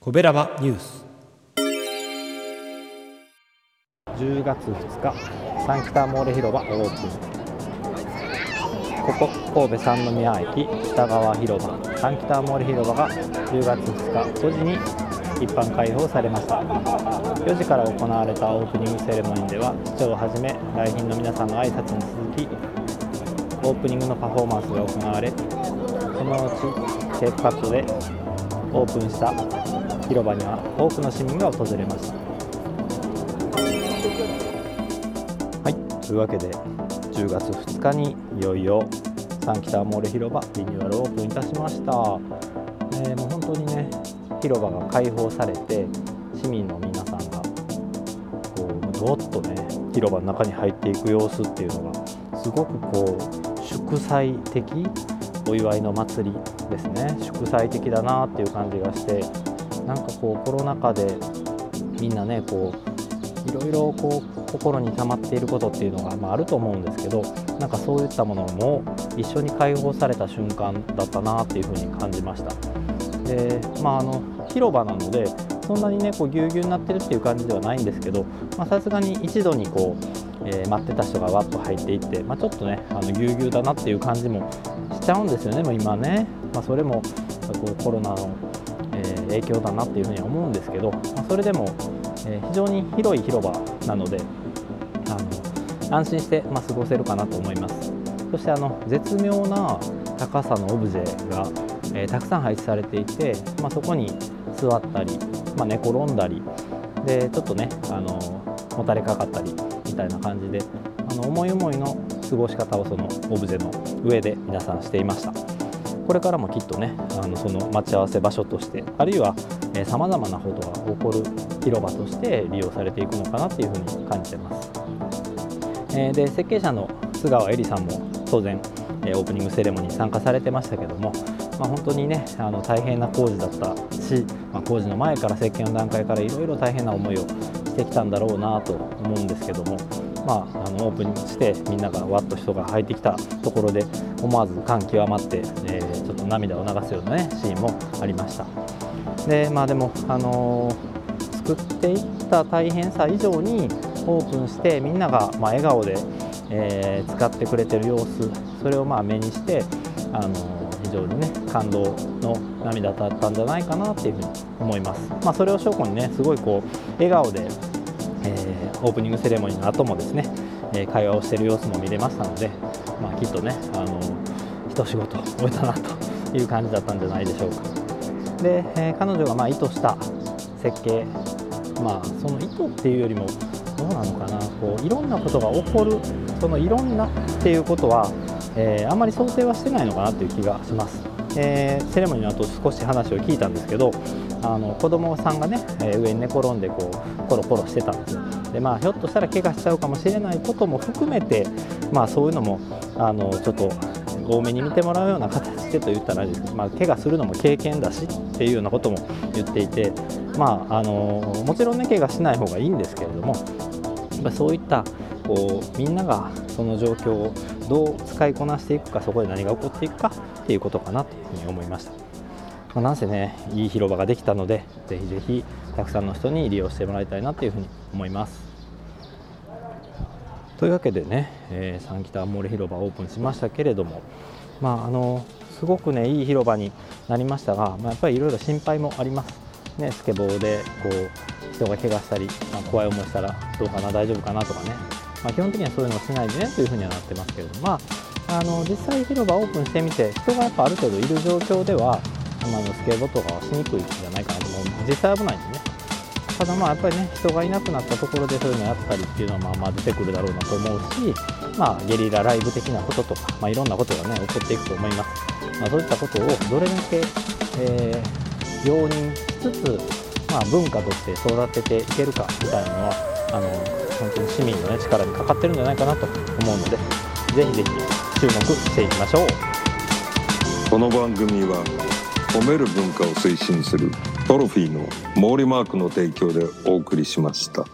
コベラバニュース。10月2日サンキターモーレ広場オープン。ここ神戸三宮駅北側広場サンキターモーレ広場が10月2日5時に一般開放されました。4時から行われたオープニングセレモニーでは市長をはじめ来賓の皆さんの挨拶に続きオープニングのパフォーマンスが行われその後テープカットでオープンした広場には多くの市民が訪れました。はいというわけで10月2日にいよいよサンキターモール広場リニューアルオープンいたしました、えー、もう本当にね広場が開放されて市民の皆さんがこうどっとね広場の中に入っていく様子っていうのがすごくこう祝祭的お祝いの祭りですね。祝祭的だなっていう感じがしてなんかこうコロナ禍でみんなねこういろいろこう心に溜まっていることっていうのが、まあ、あると思うんですけどなんかそういったものも一緒に解放された瞬間だったなっていうふうに感じました。でまああの広場なのでそんなにねこうぎゅうぎゅうになってるっていう感じではないんですけどさすがに一度にこう、えー、待ってた人がわっと入っていって、まあ、ちょっとねあのぎゅうぎゅうだなっていう感じもしちゃうんですよねもう今ね、まあ、それもこうコロナの影響だなっていうふうに思うんですけど、まあ、それでも、え非常に広い広場なのであの安心して、ま過ごせるかなと思います。そしてあの絶妙な高さのオブジェが、えたくさん配置されていて、まあ、そこに座ったり、まあ、寝転んだりでちょっとねあのもたれかかったりみたいな感じであの思い思いの過ごし方をそのオブジェの上で皆さんしていました。これからもきっとねあのその待ち合わせ場所としてあるいはさまざまなことが起こる広場として利用されていくのかなっていうふうに感じてます。えー、で設計者の須川恵里さんも当然オープニングセレモニーに参加されてましたけども、まあ、本当にねあの大変な工事だったし、まあ、工事の前から設計の段階からいろいろ大変な思いをしてきたんだろうなと思うんですけども、まあ、あのオープンしてみんながわっと人が入ってきたところで思わず感極まって、えー、ちょっと涙を流すような、ね、シーンもありました。で,、まあ、でも、あのー、作っていった大変さ以上にオープンしてみんながまあ笑顔で、えー、使ってくれてる様子それをまあ目にして、あのー、常にね感動の涙だったんじゃないかなっていうふうに思います、まあ、それを証拠にねすごいこう笑顔でえー、オープニングセレモニーの後もですね、え、会話をしている様子も見れましたので、まあ、きっとね、あの一仕事終えたなという感じだったんじゃないでしょうか。で、えー、彼女がまあ意図した設計、まあ、その意図っていうよりもどうなのかなこういろんなことが起こるそのいろんなっていうことは、えー、あんまり想定はしてないのかなという気がします。えー、セレモニーの後少し話を聞いたんですけどあの子供さんがね、え、上に寝転んでこうコロコロしてたんですよでまあひょっとしたら怪我しちゃうかもしれないことも含めてまあそういうのもあのちょっと多めに見てもらうような形でと言ったらあれですけど、まあ、怪我するのも経験だしっていうようなことも言っていて、まあ、あのもちろんね怪我しない方がいいんですけれどもそういったこうみんながその状況をどう使いこなしていくかそこで何が起こっていくかっていうことかなというふうに思いました。まあ、なんせねいい広場ができたのでぜひぜひたくさんの人に利用してもらいたいなというふうに思います。というわけでね、えー、三北モール広場オープンしましたけれども、まあ、あのすごくねいい広場になりましたが、まあ、やっぱりいろいろ心配もあります。ね、スケボーでこう人が怪我したり、まあ、怖い思いしたらどうかな大丈夫かなとかね、まあ、基本的にはそういうのをしないでねというふうにはなってますけれども、まあ、あの実際広場オープンしてみて人がやっぱある程度いる状況では、まあ、のスケボーとかはしにくいんじゃないかなと思う。実際危ないんでね。ただまあやっぱりね人がいなくなったところでそういうのやったりっていうのはまあまあ出てくるだろうなと思うし、まあ、ゲリラライブ的なこととか、まあ、いろんなことがね起こっていくと思います、まあ、そういったことをどれだけ、えー、容認しつつ、まあ、文化として育てていけるかみたいなのはあの本当に市民の、ね、力にかかってるんじゃないかなと思うのでぜひぜひ注目していきましょうこの番組は褒める文化を推進するトロフィーの毛利マークの提供でお送りしました。